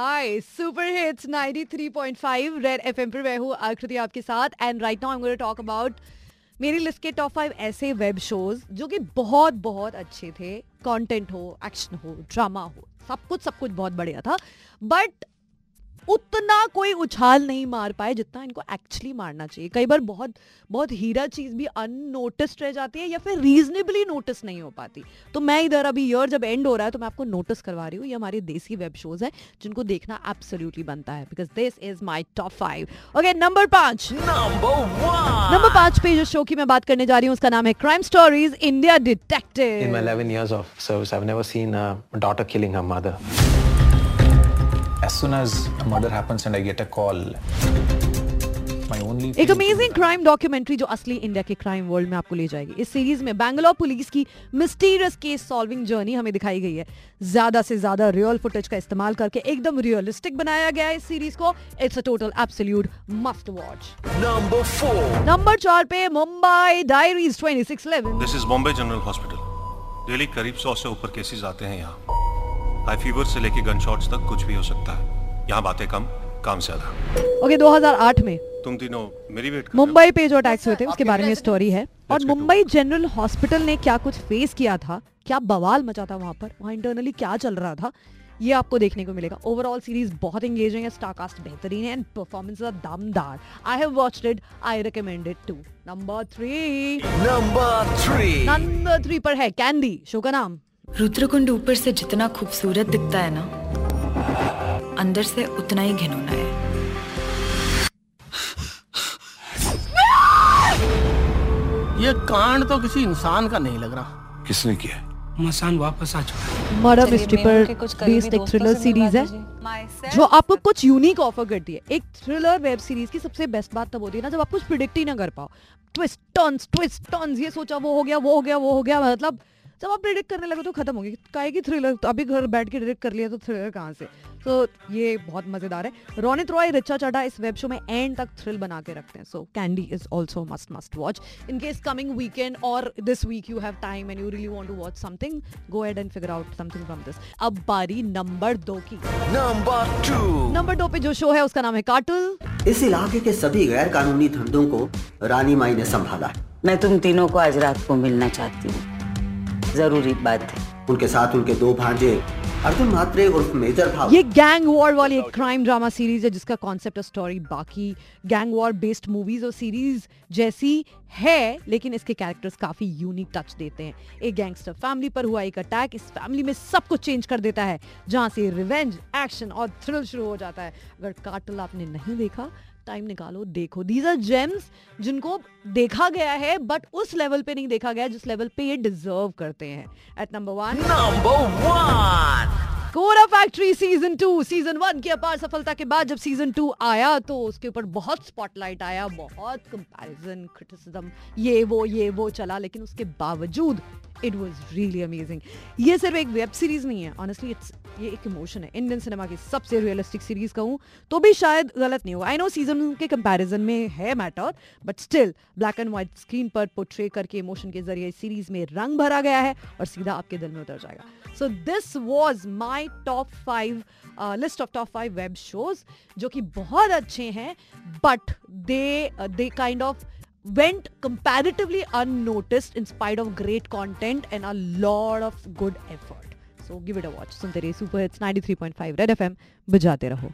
Hi, super hits 93.5 red FM पर मैं हूँ, आकृति आपके साथ and right now I am going to talk about मेरी लिस्ट के टॉप फाइव ऐसे वेब शोज़ जो कि बहुत बहुत अच्छे थे कंटेंट हो एक्शन हो ड्रामा हो, सब कुछ सब कुछ बहुत बढ़िया था बट उतना कोई उछाल नहीं मार पाए जितना इनको एक्चुअली मारना चाहिए। कई बार बहुत बहुत हीरा चीज़ भी अननोटिस्ड रह जाती है या फिर रीजनेबली नोटिस नहीं हो पाती। तो मैं इधर अभी ईयर जब एंड हो रहा है तो मैं आपको नोटिस करवा रही हूँ। ये हमारे देसी वेब शोज़ है जिनको देखना एब्सोल्युटली बनता है because this is my top five okay number पाँच। नंबर पाँच पे जो शो की मैं बात करने जा रही हूँ उसका नाम है crime stories India In my detective 11 years of service, I've never seen a daughter killing her mother. Soon as a murder happens and I get a call, एक अमेजिंग क्राइम डॉक्यूमेंट्री जो असली इंडिया के crime world में आपको ले जाएगी। इस series में बैंगलोर पुलिस की मिस्टीरियस केस सॉल्विंग जर्नी हमें दिखाई गई है। ज़्यादा से ज़्यादा रियल फुटेज का इस्तेमाल करके एकदम रियलिस्टिक बनाया गया है इस सीरीज़ को। It's a total absolute must watch number four. Number चार पे Mumbai diaries 2611 this is Bombay general hospital daily करीब सौ से ऊपर केसेस आते हैं यहाँ। हाई फीवर से लेके गन शॉट्स तक कुछ भी हो सकता है। यहाँ बातें कम काम ज़्यादा। ओके 2008 में तुम तीनों मेरी वेट? मुंबई पे जो अटैक्स हुए थे उसके बारे में स्टोरी है। और मुंबई जनरल हॉस्पिटल ने क्या कुछ फेस किया था? क्या बवाल मचा था वहाँ पर? वहाँ इंटरनली क्या चल रहा था? ये आपको देखने को मिलेगा। ओवरऑल सीरीज़ बहुत एंगेजिंग है स्टारकास्ट बेहतरीन है एंड परफॉर्मेंस दमदार। I have watched it I recommend it to number three Number three. Number three पर है कैंडी शो का नाम। रुद्रकुंड ऊपर से जितना खूबसूरत दिखता है ना अंदर से उतना ही घिनौना है। ये कांड तो किसी इंसान का नहीं लग रहा। किसने किया? मसान वापस आ चुका है। मर्डर मिस्ट्री पर बेस्ड एक थ्रिलर सीरीज़ है जो आपको कुछ यूनिक ऑफ़र करती है। एक थ्रिलर वेब सीरीज़ की सबसे बेस्ट बात तब होती है ना जब आप कुछ प्रिडिक्ट ही ना कर पाओ। ट्विस्ट टर्न्स ट्विस्ट टर्न्स ये सोचा वो हो गया वो हो गया वो हो गया मतलब जब आप प्रिडिक्ट करने लगे तो खत्म होगी। गई काहे की थ्रिलर तो अभी घर बैठ के प्रिडिक्ट कर लिया तो थ्रिलर कहाँ से? तो ये बहुत मज़ेदार है। रोनित रॉय रिचा चड्ढा इस वेब शो में एंड तक थ्रिल बना के रखते हैं। So Candy is also must must watch in case coming weekend और this week you have time and you really want to watch something go ahead and figure out something from this अब बारी number दो की। Number two. Number दो पे जो show है उसका नाम है काटुल इस इलाके के सभी गैर कानूनी धंधों को रानी माई ने संभाला मैं तुम तीनों को आज रात को मिलना चाहती हूँ। ज़रूरी बात है। उनके साथ उनके दो भांजे अर्जुन म्हात्रे उर्फ़ मेजर भाव। ये गैंग वॉर वाली एक क्राइम ड्रामा सीरीज़ है जिसका कॉन्सेप्ट और स्टोरी बाकी गैंग वॉर बेस्ड मूवीज़ और सीरीज़ जैसी है लेकिन इसके कैरेक्टर्स काफ़ी यूनिक टच देते हैं। एक गैंगस्टर फैमिली पर हुआ एक अटैक इस फैमिली में सब कुछ चेंज कर देता है जहाँ से रिवेंज एक्शन और थ्रिल शुरू हो जाता है। अगर कार्टल आपने नहीं देखा टाइम निकालो देखो दीज आर जेम्स जिनको देखा गया है बट उस लेवल पे नहीं देखा गया जिस लेवल पे ये डिजर्व करते हैं at number one Number one. Kota factory season two season one की अपार सफलता के बाद जब सीज़न टू आया तो उसके ऊपर बहुत स्पॉटलाइट आया बहुत कंपैरिजन क्रिटिसिज्म ये वो ये वो चला लेकिन उसके बावजूद इट वाज रियली अमेजिंग ये सिर्फ़ एक वेब सीरीज़ नहीं है. ऑनेस्टली इट्स ये एक इमोशन है. इंडियन सिनेमा की सबसे रियलिस्टिक सीरीज़ कहूँ तो भी शायद गलत नहीं होगा. आई नो सीज़न के कंपैरिजन में है matter but still black and white screen पर पोर्ट्रे करके इमोशन के ज़रिए सीरीज़ में रंग भरा गया है और सीधा आपके दिल में उतर जाएगा. So this was my top five list of top five web shows जो कि बहुत अच्छे हैं but they they kind of went comparatively unnoticed in spite of great content and a lot of good effort. So give it a watch. Sunte Super Hits 93.5 Red FM. Bajate raho.